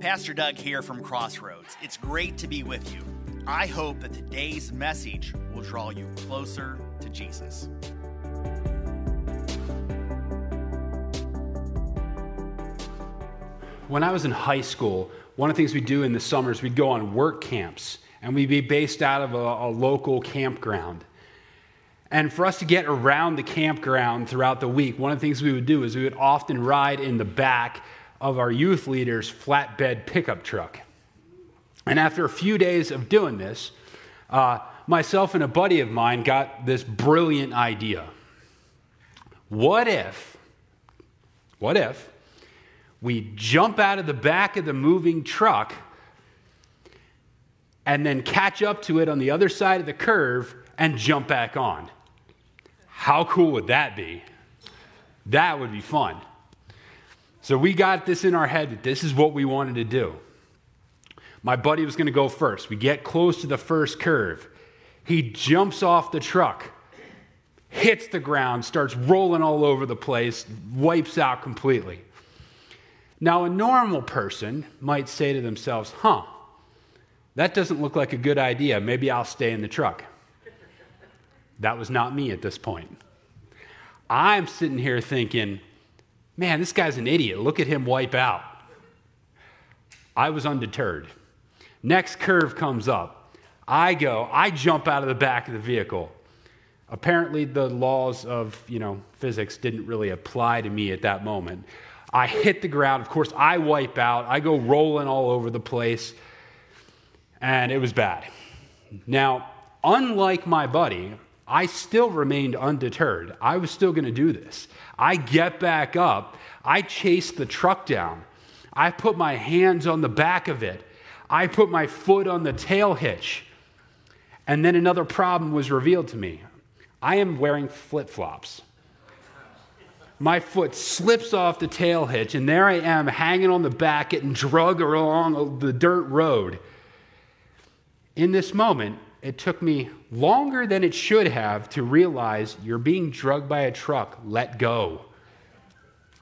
Pastor Doug here from Crossroads. It's great to be with you. I hope that today's message will draw you closer to Jesus. When I was in high school, one of the things we'd do in the summers, we'd go on work camps, and we'd be based out of a, a local campground. And for us to get around the campground throughout the week, one of the things we would do is we would often ride in the back of our youth leader's flatbed pickup truck. And after a few days of doing this, uh, myself and a buddy of mine got this brilliant idea. What if, what if we jump out of the back of the moving truck and then catch up to it on the other side of the curve and jump back on? How cool would that be? That would be fun. So we got this in our head that this is what we wanted to do. My buddy was going to go first. We get close to the first curve. He jumps off the truck, hits the ground, starts rolling all over the place, wipes out completely. Now, a normal person might say to themselves, huh, that doesn't look like a good idea. Maybe I'll stay in the truck. That was not me at this point. I'm sitting here thinking, man, this guy's an idiot. Look at him wipe out. I was undeterred. Next curve comes up. I go, I jump out of the back of the vehicle. Apparently, the laws of you know, physics didn't really apply to me at that moment. I hit the ground. Of course, I wipe out. I go rolling all over the place. And it was bad. Now, unlike my buddy, I still remained undeterred. I was still going to do this. I get back up. I chase the truck down. I put my hands on the back of it. I put my foot on the tail hitch. And then another problem was revealed to me. I am wearing flip flops. My foot slips off the tail hitch, and there I am hanging on the back, getting drugged along the dirt road. In this moment, it took me longer than it should have to realize you're being drugged by a truck. Let go.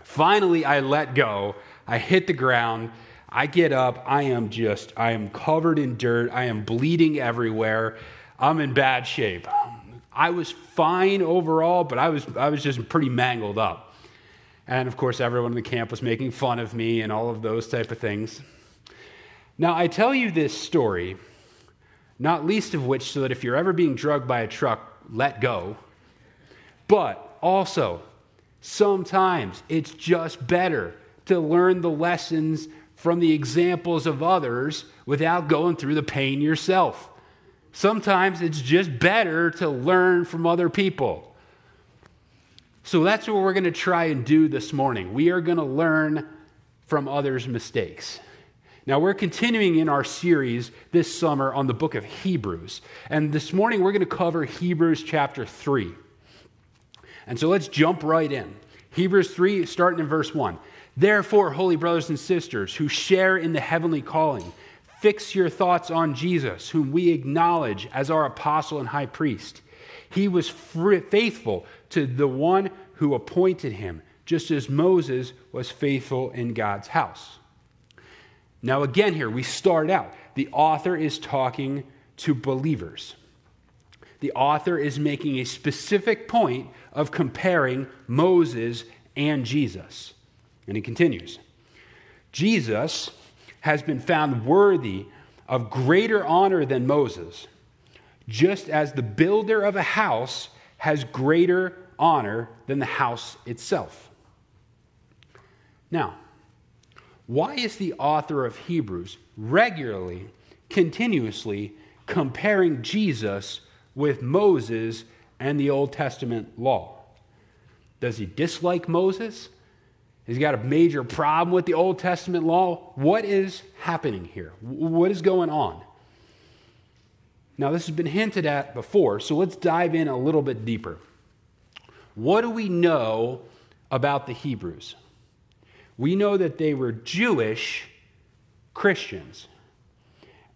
Finally, I let go. I hit the ground. I get up. I am just, I am covered in dirt. I am bleeding everywhere. I'm in bad shape. I was fine overall, but I was, I was just pretty mangled up. And of course, everyone in the camp was making fun of me and all of those type of things. Now, I tell you this story not least of which, so that if you're ever being drugged by a truck, let go. But also, sometimes it's just better to learn the lessons from the examples of others without going through the pain yourself. Sometimes it's just better to learn from other people. So that's what we're going to try and do this morning. We are going to learn from others' mistakes. Now, we're continuing in our series this summer on the book of Hebrews. And this morning, we're going to cover Hebrews chapter 3. And so let's jump right in. Hebrews 3, starting in verse 1. Therefore, holy brothers and sisters who share in the heavenly calling, fix your thoughts on Jesus, whom we acknowledge as our apostle and high priest. He was faithful to the one who appointed him, just as Moses was faithful in God's house. Now, again, here we start out. The author is talking to believers. The author is making a specific point of comparing Moses and Jesus. And he continues Jesus has been found worthy of greater honor than Moses, just as the builder of a house has greater honor than the house itself. Now, why is the author of Hebrews regularly, continuously comparing Jesus with Moses and the Old Testament law? Does he dislike Moses? He's he got a major problem with the Old Testament law? What is happening here? What is going on? Now, this has been hinted at before, so let's dive in a little bit deeper. What do we know about the Hebrews? We know that they were Jewish Christians.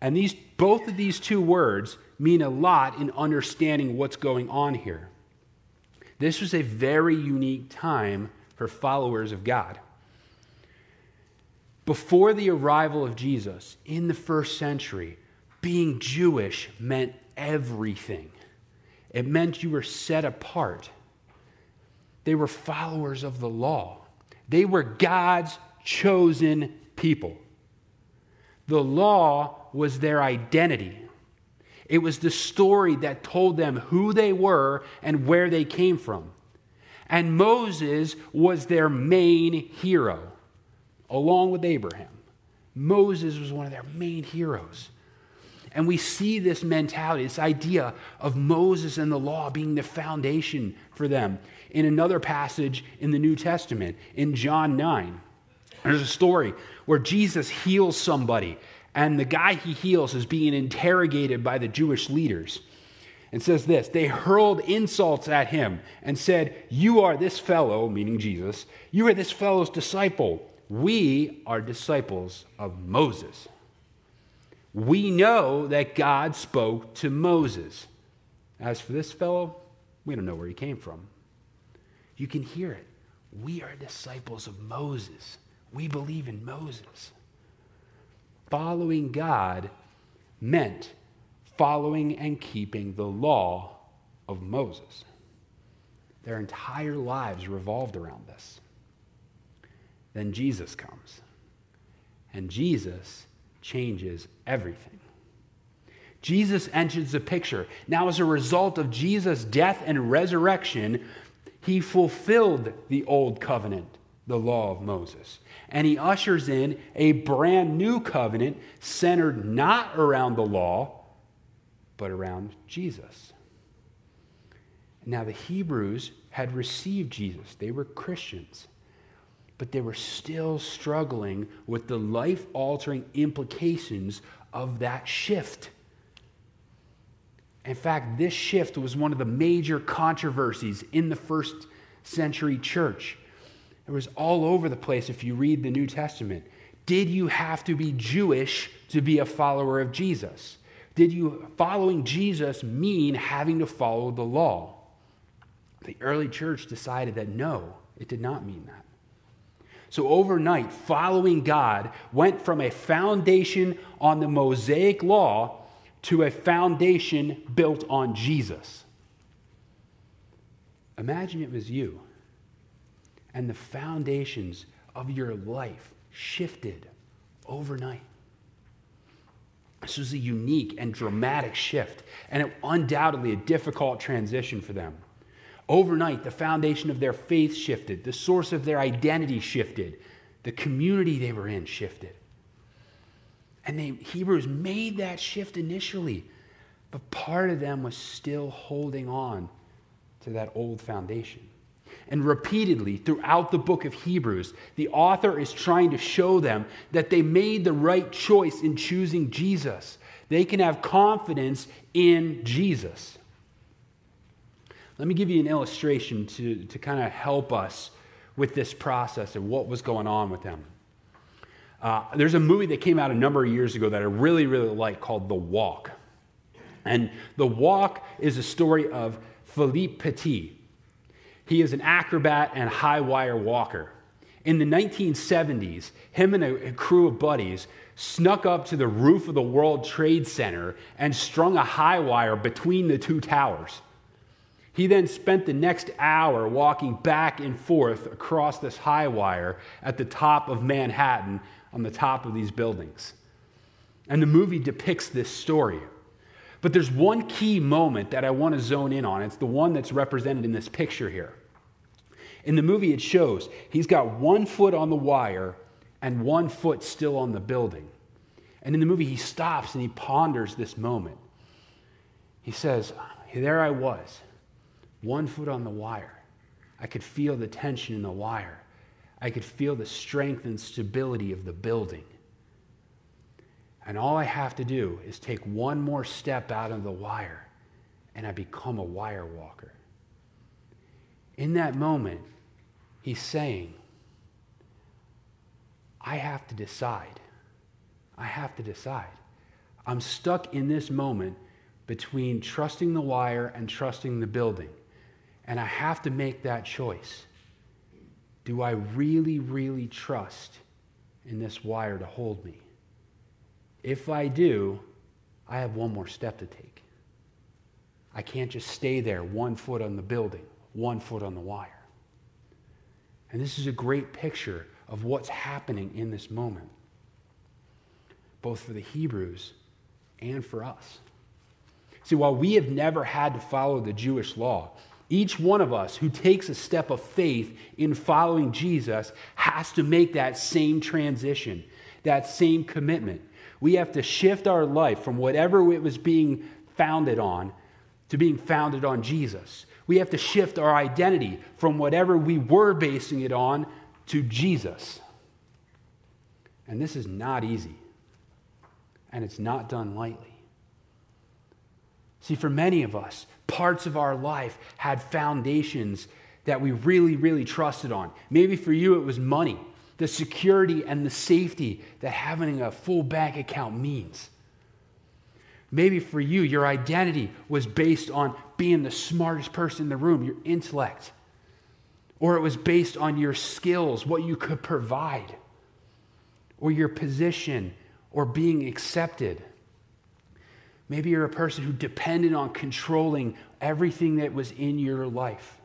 And these, both of these two words mean a lot in understanding what's going on here. This was a very unique time for followers of God. Before the arrival of Jesus in the first century, being Jewish meant everything. It meant you were set apart. They were followers of the law. They were God's chosen people. The law was their identity. It was the story that told them who they were and where they came from. And Moses was their main hero, along with Abraham. Moses was one of their main heroes. And we see this mentality, this idea of Moses and the law being the foundation for them. In another passage in the New Testament, in John 9, there's a story where Jesus heals somebody, and the guy he heals is being interrogated by the Jewish leaders. And says this They hurled insults at him and said, You are this fellow, meaning Jesus, you are this fellow's disciple. We are disciples of Moses we know that God spoke to Moses. As for this fellow, we don't know where he came from. You can hear it. We are disciples of Moses. We believe in Moses. Following God meant following and keeping the law of Moses. Their entire lives revolved around this. Then Jesus comes. And Jesus changes everything. Jesus enters the picture. Now, as a result of Jesus' death and resurrection, he fulfilled the old covenant, the law of Moses. And he ushers in a brand new covenant centered not around the law, but around Jesus. Now, the Hebrews had received Jesus, they were Christians but they were still struggling with the life altering implications of that shift. In fact, this shift was one of the major controversies in the first century church. It was all over the place if you read the New Testament. Did you have to be Jewish to be a follower of Jesus? Did you following Jesus mean having to follow the law? The early church decided that no, it did not mean that. So, overnight, following God went from a foundation on the Mosaic law to a foundation built on Jesus. Imagine it was you, and the foundations of your life shifted overnight. This was a unique and dramatic shift, and it, undoubtedly a difficult transition for them. Overnight, the foundation of their faith shifted, the source of their identity shifted, the community they were in shifted. And the Hebrews made that shift initially, but part of them was still holding on to that old foundation. And repeatedly throughout the book of Hebrews, the author is trying to show them that they made the right choice in choosing Jesus. They can have confidence in Jesus. Let me give you an illustration to, to kind of help us with this process and what was going on with them. Uh, there's a movie that came out a number of years ago that I really, really like called The Walk. And The Walk is a story of Philippe Petit. He is an acrobat and high wire walker. In the 1970s, him and a, crew of buddies snuck up to the roof of the World Trade Center and strung a high wire between the two towers. He then spent the next hour walking back and forth across this high wire at the top of Manhattan on the top of these buildings. And the movie depicts this story. But there's one key moment that I want to zone in on. It's the one that's represented in this picture here. In the movie, it shows he's got one foot on the wire and one foot still on the building. And in the movie, he stops and he ponders this moment. He says, There I was one foot on the wire. I could feel the tension in the wire. I could feel the strength and stability of the building. And all I have to do is take one more step out of the wire, and I become a wire walker. In that moment, he's saying, I have to decide. I have to decide. I'm stuck in this moment between trusting the wire and trusting the building. And I have to make that choice. Do I really, really trust in this wire to hold me. If I do, I have one more step to take. I can't just stay there, one foot on the building, one foot on the wire. And this is a great picture of what's happening in this moment, both for the Hebrews and for us. See, while we have never had to follow the Jewish law, each one of us who takes a step of faith in following Jesus has to make that same transition, that same commitment. We have to shift our life from whatever it was being founded on to being founded on Jesus. We have to shift our identity from whatever we were basing it on to Jesus. And this is not easy, and it's not done lightly. See, for many of us, parts of our life had foundations that we really, really trusted on. Maybe for you, it was money, the security and the safety that having a full bank account means. Maybe for you, your identity was based on being the smartest person in the room, your intellect. Or it was based on your skills, what you could provide, or your position, or being accepted. Maybe you're a person who depended on controlling everything that was in your life.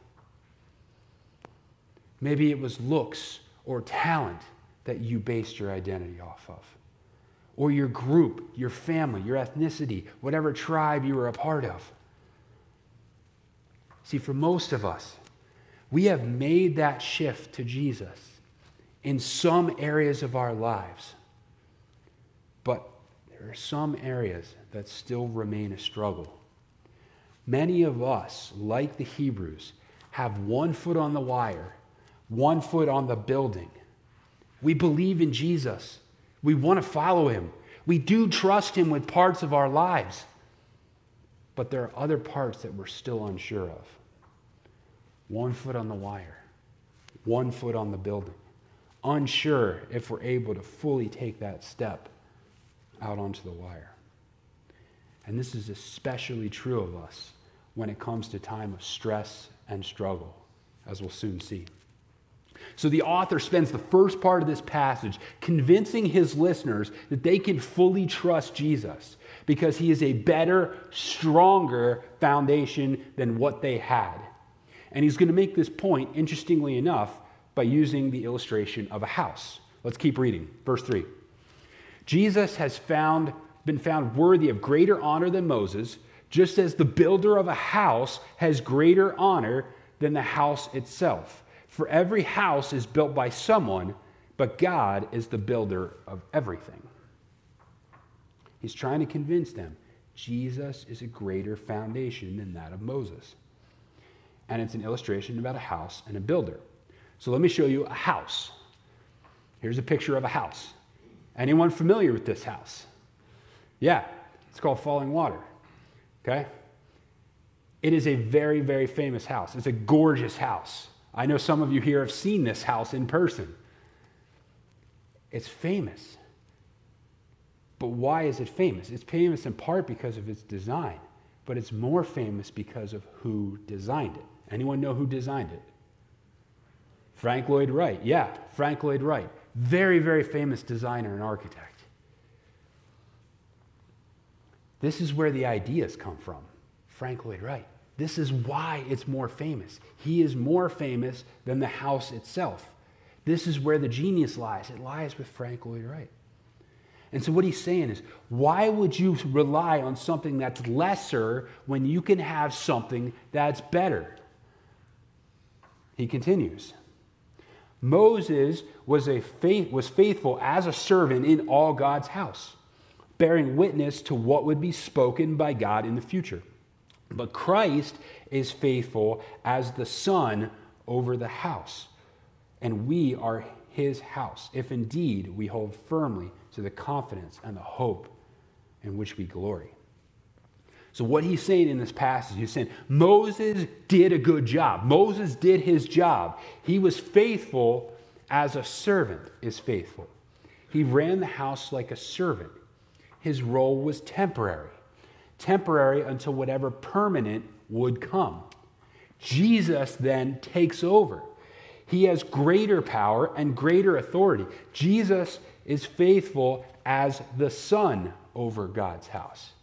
Maybe it was looks or talent that you based your identity off of, or your group, your family, your ethnicity, whatever tribe you were a part of. See, for most of us, we have made that shift to Jesus in some areas of our lives. But there are some areas that still remain a struggle. Many of us, like the Hebrews, have one foot on the wire, one foot on the building. We believe in Jesus. We want to follow him. We do trust him with parts of our lives. But there are other parts that we're still unsure of. One foot on the wire, one foot on the building. Unsure if we're able to fully take that step out onto the wire. And this is especially true of us when it comes to time of stress and struggle, as we'll soon see. So the author spends the first part of this passage convincing his listeners that they can fully trust Jesus because he is a better, stronger foundation than what they had. And he's going to make this point, interestingly enough, by using the illustration of a house. Let's keep reading. Verse 3. Jesus has found, been found worthy of greater honor than Moses, just as the builder of a house has greater honor than the house itself. For every house is built by someone, but God is the builder of everything. He's trying to convince them Jesus is a greater foundation than that of Moses. And it's an illustration about a house and a builder. So let me show you a house. Here's a picture of a house. Anyone familiar with this house? Yeah, it's called Falling Water. Okay? It is a very, very famous house. It's a gorgeous house. I know some of you here have seen this house in person. It's famous. But why is it famous? It's famous in part because of its design, but it's more famous because of who designed it. Anyone know who designed it? Frank Lloyd Wright. Yeah, Frank Lloyd Wright. Very, very famous designer and architect. This is where the ideas come from. Frank Lloyd Wright. This is why it's more famous. He is more famous than the house itself. This is where the genius lies. It lies with Frank Lloyd Wright. And so, what he's saying is, why would you rely on something that's lesser when you can have something that's better? He continues. Moses was, a faith, was faithful as a servant in all God's house, bearing witness to what would be spoken by God in the future. But Christ is faithful as the son over the house, and we are his house, if indeed we hold firmly to the confidence and the hope in which we glory. So, what he's saying in this passage, he's saying Moses did a good job. Moses did his job. He was faithful as a servant is faithful. He ran the house like a servant. His role was temporary, temporary until whatever permanent would come. Jesus then takes over. He has greater power and greater authority. Jesus is faithful as the son over God's house.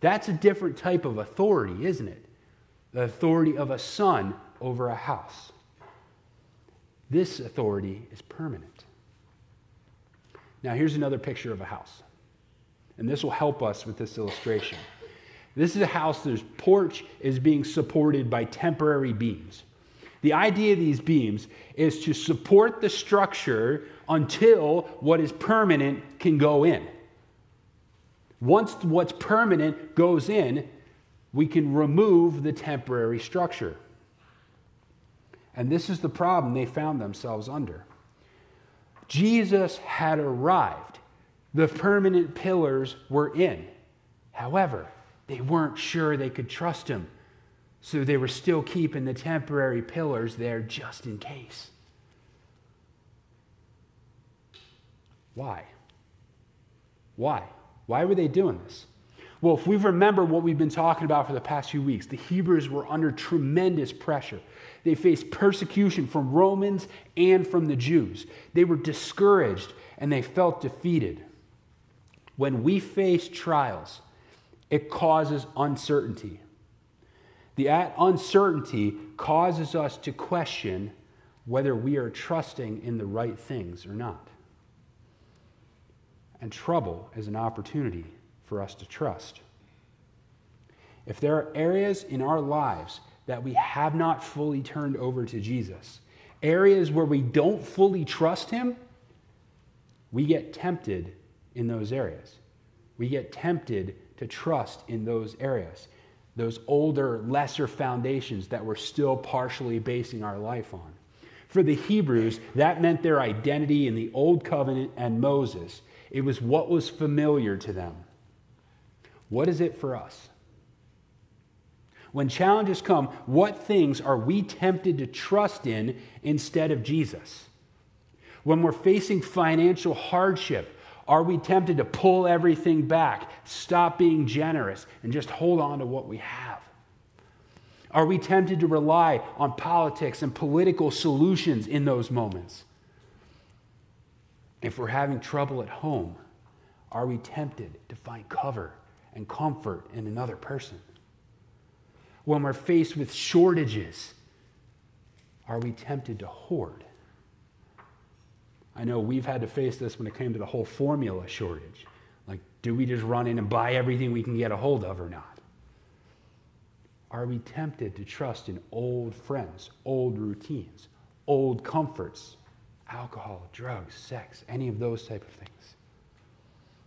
That's a different type of authority, isn't it? The authority of a son over a house. This authority is permanent. Now, here's another picture of a house. And this will help us with this illustration. This is a house whose porch is being supported by temporary beams. The idea of these beams is to support the structure until what is permanent can go in. Once what's permanent goes in, we can remove the temporary structure. And this is the problem they found themselves under. Jesus had arrived, the permanent pillars were in. However, they weren't sure they could trust him, so they were still keeping the temporary pillars there just in case. Why? Why? Why were they doing this? Well, if we remember what we've been talking about for the past few weeks, the Hebrews were under tremendous pressure. They faced persecution from Romans and from the Jews. They were discouraged and they felt defeated. When we face trials, it causes uncertainty. The uncertainty causes us to question whether we are trusting in the right things or not. And trouble is an opportunity for us to trust. If there are areas in our lives that we have not fully turned over to Jesus, areas where we don't fully trust Him, we get tempted in those areas. We get tempted to trust in those areas, those older, lesser foundations that we're still partially basing our life on. For the Hebrews, that meant their identity in the Old Covenant and Moses. It was what was familiar to them. What is it for us? When challenges come, what things are we tempted to trust in instead of Jesus? When we're facing financial hardship, are we tempted to pull everything back, stop being generous, and just hold on to what we have? Are we tempted to rely on politics and political solutions in those moments? If we're having trouble at home, are we tempted to find cover and comfort in another person? when we're faced with shortages, are we tempted to hoard? I know we've had to face this when it came to the whole formula shortage. Like, do we just run in and buy everything we can get a hold of or not? Are we tempted to trust in old friends, old routines, old comforts, alcohol, drugs, sex, any of those type of things?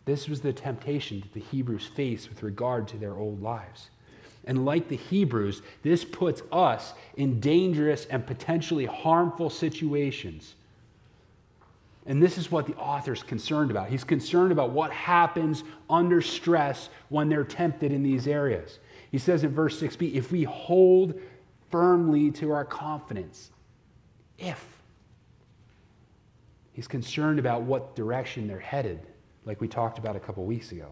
This was the temptation that the Hebrews faced with regard to their old lives. And like the Hebrews, this puts us in dangerous and potentially harmful situations. And this is what the author's concerned about. He's concerned about what happens under stress when they're tempted in these areas. He says in verse 6b if we hold firmly to our confidence, if. He's concerned about what direction they're headed, like we talked about a couple weeks ago.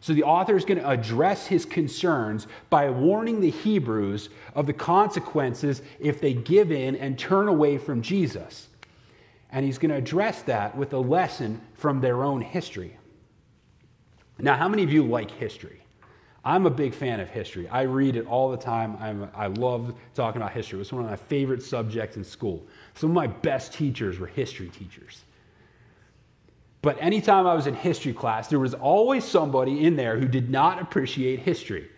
So the author is going to address his concerns by warning the Hebrews of the consequences if they give in and turn away from Jesus. And he's going to address that with a lesson from their own history. Now, how many of you like history? I'm a big fan of history. I read it all the time. I'm, I love talking about history. It was one of my favorite subjects in school. Some of my best teachers were history teachers. But anytime I was in history class, there was always somebody in there who did not appreciate history.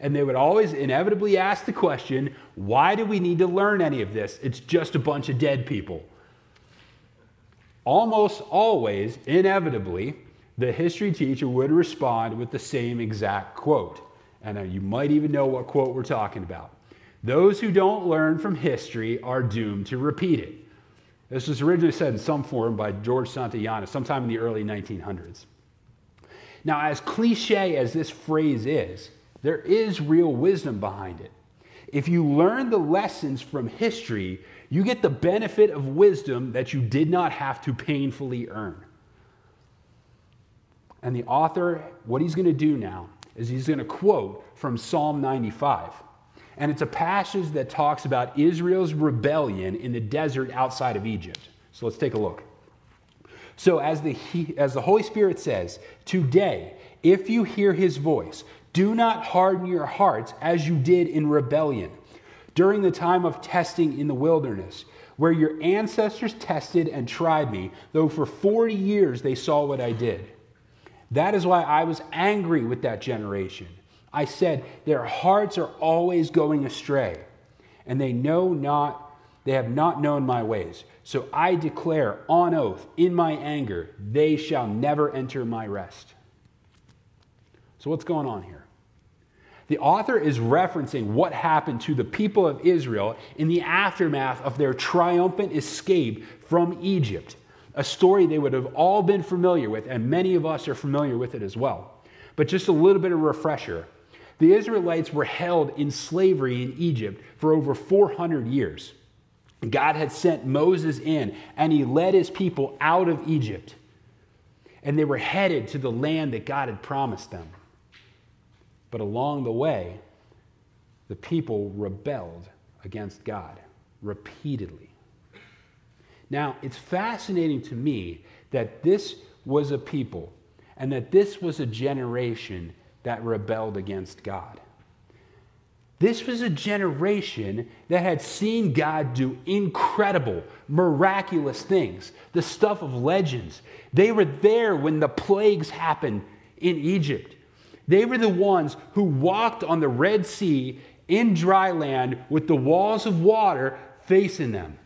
And they would always inevitably ask the question, why do we need to learn any of this? It's just a bunch of dead people. Almost always, inevitably, the history teacher would respond with the same exact quote. And uh, you might even know what quote we're talking about. Those who don't learn from history are doomed to repeat it. This was originally said in some form by George Santayana sometime in the early 1900s. Now, as cliche as this phrase is, there is real wisdom behind it. If you learn the lessons from history, you get the benefit of wisdom that you did not have to painfully earn. And the author, what he's going to do now is he's going to quote from Psalm 95. And it's a passage that talks about Israel's rebellion in the desert outside of Egypt. So let's take a look. So, as the, as the Holy Spirit says, today, if you hear his voice, do not harden your hearts as you did in rebellion during the time of testing in the wilderness, where your ancestors tested and tried me, though for 40 years they saw what I did. That is why I was angry with that generation. I said, Their hearts are always going astray, and they know not, they have not known my ways. So I declare on oath, in my anger, they shall never enter my rest. So, what's going on here? The author is referencing what happened to the people of Israel in the aftermath of their triumphant escape from Egypt, a story they would have all been familiar with, and many of us are familiar with it as well. But just a little bit of refresher. The Israelites were held in slavery in Egypt for over 400 years. God had sent Moses in, and he led his people out of Egypt. And they were headed to the land that God had promised them. But along the way, the people rebelled against God repeatedly. Now, it's fascinating to me that this was a people and that this was a generation that rebelled against God. This was a generation that had seen God do incredible, miraculous things, the stuff of legends. They were there when the plagues happened in Egypt. They were the ones who walked on the Red Sea in dry land with the walls of water facing them.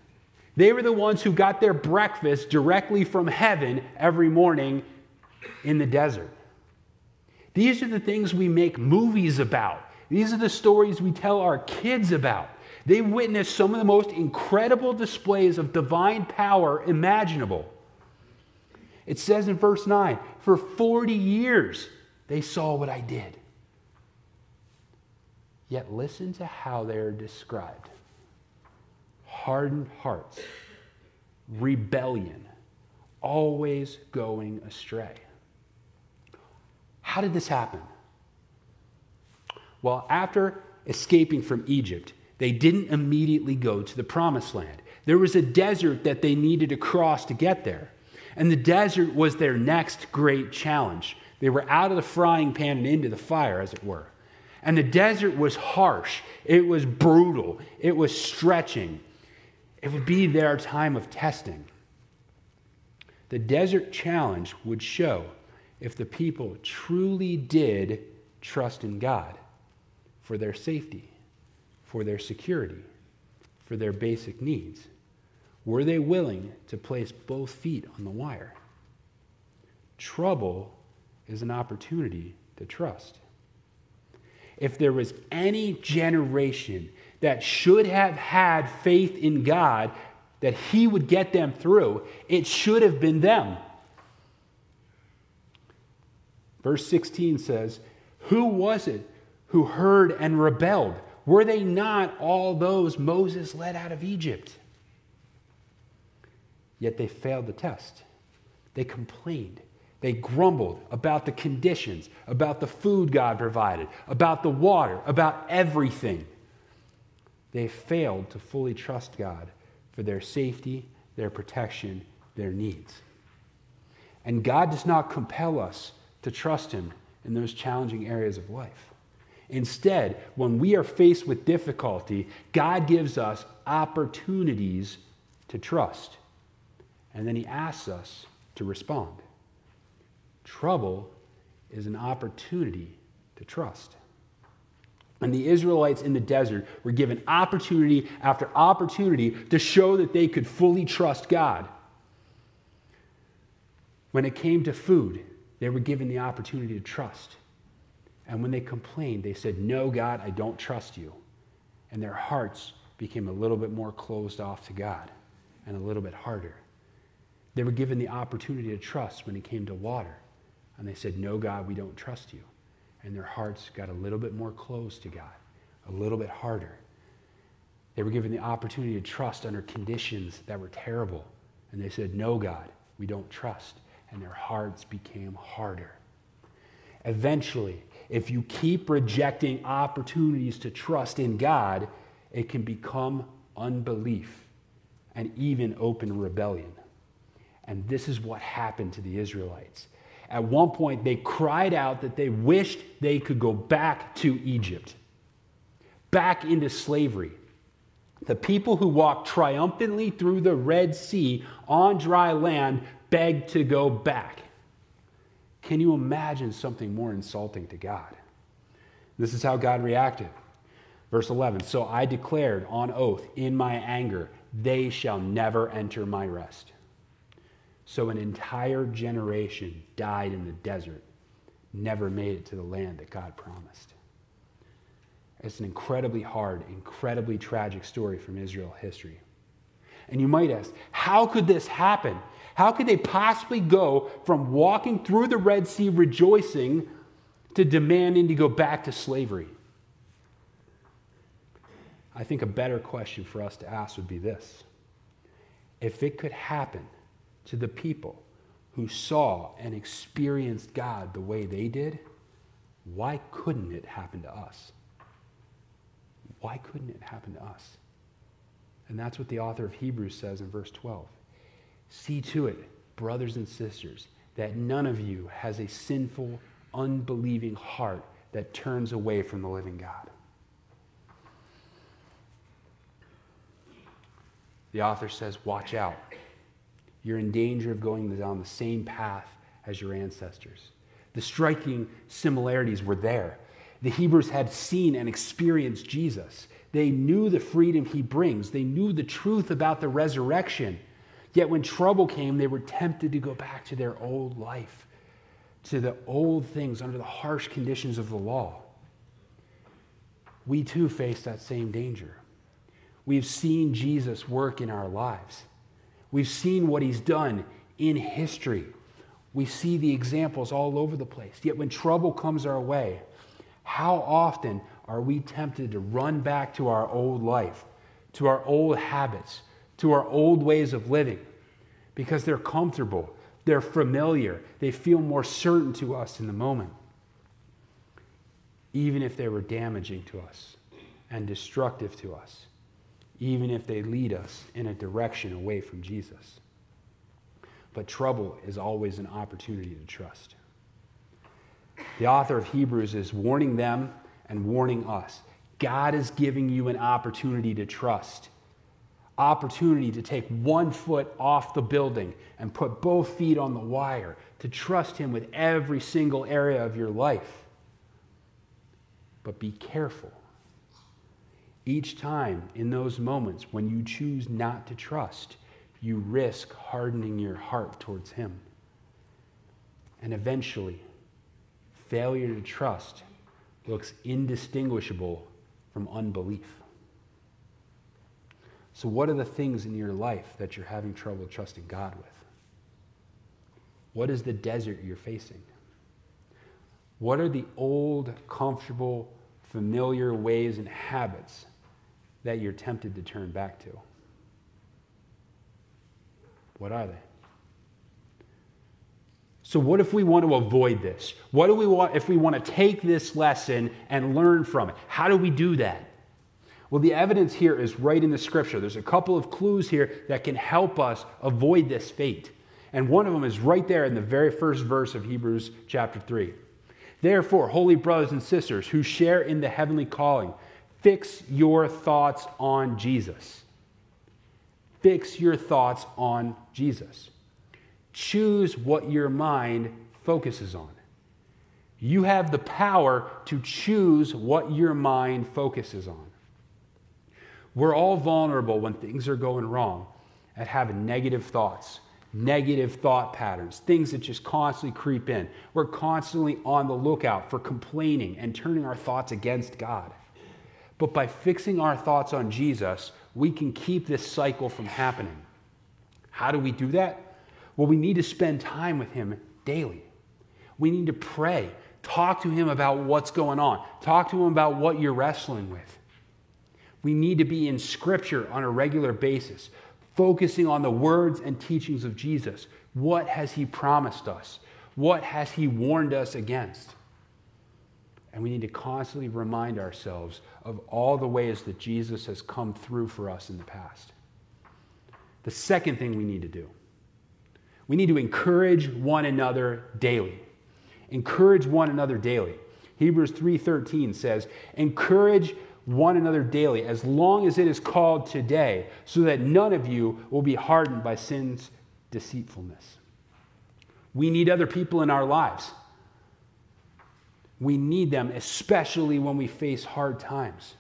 They were the ones who got their breakfast directly from heaven every morning in the desert. These are the things we make movies about. These are the stories we tell our kids about. They witnessed some of the most incredible displays of divine power imaginable. It says in verse 9, for 40 years they saw what I did. Yet listen to how they're described hardened hearts, rebellion, always going astray. How did this happen? Well, after escaping from Egypt, they didn't immediately go to the promised land. There was a desert that they needed to cross to get there. And the desert was their next great challenge. They were out of the frying pan and into the fire, as it were. And the desert was harsh, it was brutal, it was stretching. It would be their time of testing. The desert challenge would show if the people truly did trust in God for their safety, for their security, for their basic needs. Were they willing to place both feet on the wire? Trouble is an opportunity to trust. If there was any generation that should have had faith in God that He would get them through, it should have been them. Verse 16 says, Who was it who heard and rebelled? Were they not all those Moses led out of Egypt? Yet they failed the test. They complained. They grumbled about the conditions, about the food God provided, about the water, about everything. They failed to fully trust God for their safety, their protection, their needs. And God does not compel us to trust Him in those challenging areas of life. Instead, when we are faced with difficulty, God gives us opportunities to trust. And then He asks us to respond. Trouble is an opportunity to trust. And the Israelites in the desert were given opportunity after opportunity to show that they could fully trust God. When it came to food, they were given the opportunity to trust. And when they complained, they said, No, God, I don't trust you. And their hearts became a little bit more closed off to God and a little bit harder. They were given the opportunity to trust when it came to water. And they said, No, God, we don't trust you. And their hearts got a little bit more closed to God, a little bit harder. They were given the opportunity to trust under conditions that were terrible. And they said, No, God, we don't trust. And their hearts became harder. Eventually, if you keep rejecting opportunities to trust in God, it can become unbelief and even open rebellion. And this is what happened to the Israelites. At one point, they cried out that they wished they could go back to Egypt, back into slavery. The people who walked triumphantly through the Red Sea on dry land begged to go back. Can you imagine something more insulting to God? This is how God reacted. Verse 11 So I declared on oath in my anger, they shall never enter my rest. So an entire generation died in the desert, never made it to the land that God promised. It's an incredibly hard, incredibly tragic story from Israel history. And you might ask, how could this happen? How could they possibly go from walking through the Red Sea rejoicing to demanding to go back to slavery? I think a better question for us to ask would be this If it could happen to the people who saw and experienced God the way they did, why couldn't it happen to us? Why couldn't it happen to us? And that's what the author of Hebrews says in verse 12. See to it, brothers and sisters, that none of you has a sinful, unbelieving heart that turns away from the living God. The author says, Watch out. You're in danger of going down the same path as your ancestors. The striking similarities were there. The Hebrews had seen and experienced Jesus. They knew the freedom he brings, they knew the truth about the resurrection. Yet when trouble came, they were tempted to go back to their old life, to the old things under the harsh conditions of the law. We too face that same danger. We've seen Jesus work in our lives. We've seen what he's done in history. We see the examples all over the place. Yet when trouble comes our way, how often are we tempted to run back to our old life, to our old habits, to our old ways of living? Because they're comfortable, they're familiar, they feel more certain to us in the moment, even if they were damaging to us and destructive to us even if they lead us in a direction away from Jesus. But trouble is always an opportunity to trust. The author of Hebrews is warning them and warning us. God is giving you an opportunity to trust, opportunity to take one foot off the building and put both feet on the wire, to trust Him with every single area of your life. But be careful each time in those moments when you choose not to trust, you risk hardening your heart towards Him. And eventually, failure to trust looks indistinguishable from unbelief. So, what are the things in your life that you're having trouble trusting God with? What is the desert you're facing? What are the old, comfortable, familiar ways and habits that you're tempted to turn back to? What are they? So, what if we want to avoid this? What do we want if we want to take this lesson and learn from it? How do we do that? Well, the evidence here is right in the scripture. There's a couple of clues here that can help us avoid this fate. And one of them is right there in the very first verse of Hebrews chapter 3. Therefore, holy brothers and sisters who share in the heavenly calling, Fix your thoughts on Jesus. Fix your thoughts on Jesus. Choose what your mind focuses on. You have the power to choose what your mind focuses on. We're all vulnerable when things are going wrong at having negative thoughts, negative thought patterns, things that just constantly creep in. We're constantly on the lookout for complaining and turning our thoughts against God. But by fixing our thoughts on Jesus, we can keep this cycle from happening. How do we do that? Well, we need to spend time with Him daily. We need to pray. Talk to Him about what's going on. Talk to Him about what you're wrestling with. We need to be in Scripture on a regular basis, focusing on the words and teachings of Jesus. What has He promised us? What has He warned us against? And we need to constantly remind ourselves of all the ways that Jesus has come through for us in the past. The second thing we need to do we need to encourage one another daily. Encourage one another daily. Hebrews 3:13 says, "Encourage one another daily as long as it is called today, so that none of you will be hardened by sin's deceitfulness." We need other people in our lives. We need them, especially when we face hard times.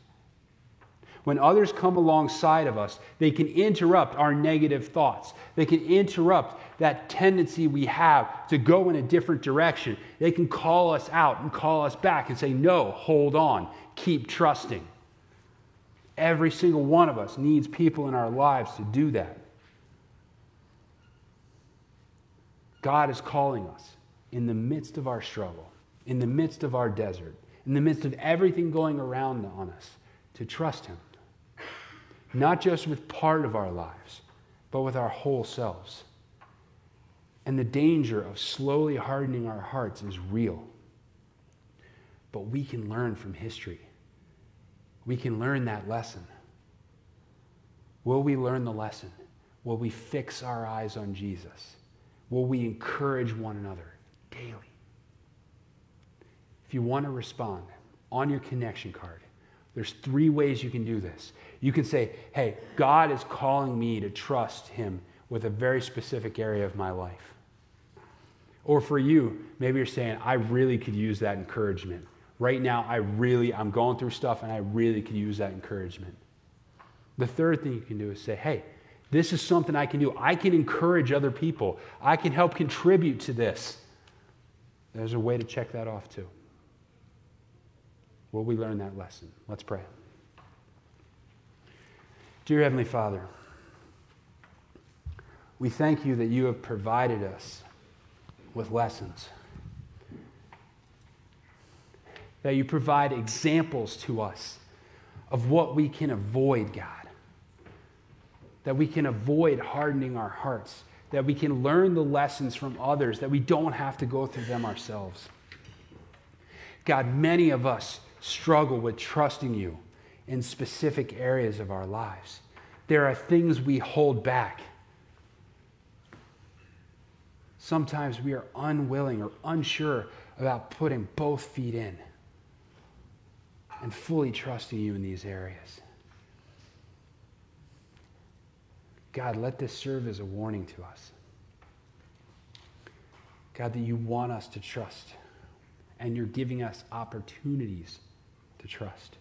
When others come alongside of us, they can interrupt our negative thoughts. They can interrupt that tendency we have to go in a different direction. They can call us out and call us back and say, No, hold on, keep trusting. Every single one of us needs people in our lives to do that. God is calling us in the midst of our struggle, in the midst of our desert, in the midst of everything going around on us, to trust Him. Not just with part of our lives, but with our whole selves. And the danger of slowly hardening our hearts is real. But we can learn from history. We can learn that lesson. Will we learn the lesson? Will we fix our eyes on Jesus? Will we encourage one another daily? If you want to respond on your connection card, there's three ways you can do this. You can say, hey, God is calling me to trust Him with a very specific area of my life. Or for you, maybe you're saying, I really could use that encouragement. Right now, I really, I'm going through stuff and I really could use that encouragement. The third thing you can do is say, hey, this is something I can do. I can encourage other people. I can help contribute to this. There's a way to check that off too. Will we learn that lesson? Let's pray. Dear Heavenly Father, we thank you that you have provided us with lessons. That you provide examples to us of what we can avoid, God. That we can avoid hardening our hearts. That we can learn the lessons from others, that we don't have to go through them ourselves. God, many of us struggle with trusting you in specific areas of our lives. There are things we hold back. Sometimes we are unwilling or unsure about putting both feet in and fully trusting you in these areas. God, let this serve as a warning to us. God, that you want us to trust and you're giving us opportunities to trust.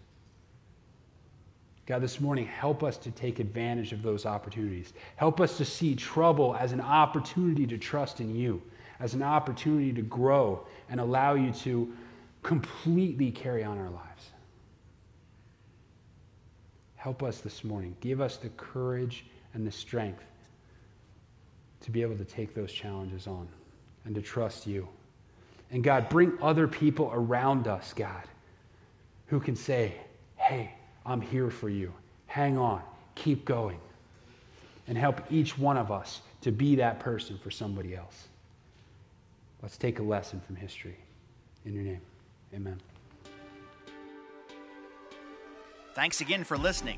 God, this morning, help us to take advantage of those opportunities. Help us to see trouble as an opportunity to trust in you, as an opportunity to grow and allow you to completely carry on our lives. Help us this morning. Give us the courage and the strength to be able to take those challenges on and to trust you. And God, bring other people around us, God, who can say, hey, I'm here for you. Hang on, keep going. And help each one of us to be that person for somebody else. Let's take a lesson from history. In your name, amen. Thanks again for listening.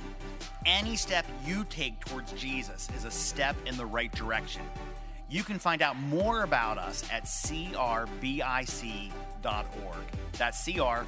Any step you take towards Jesus is a step in the right direction. You can find out more about us at crbic.org. That's crbic.org.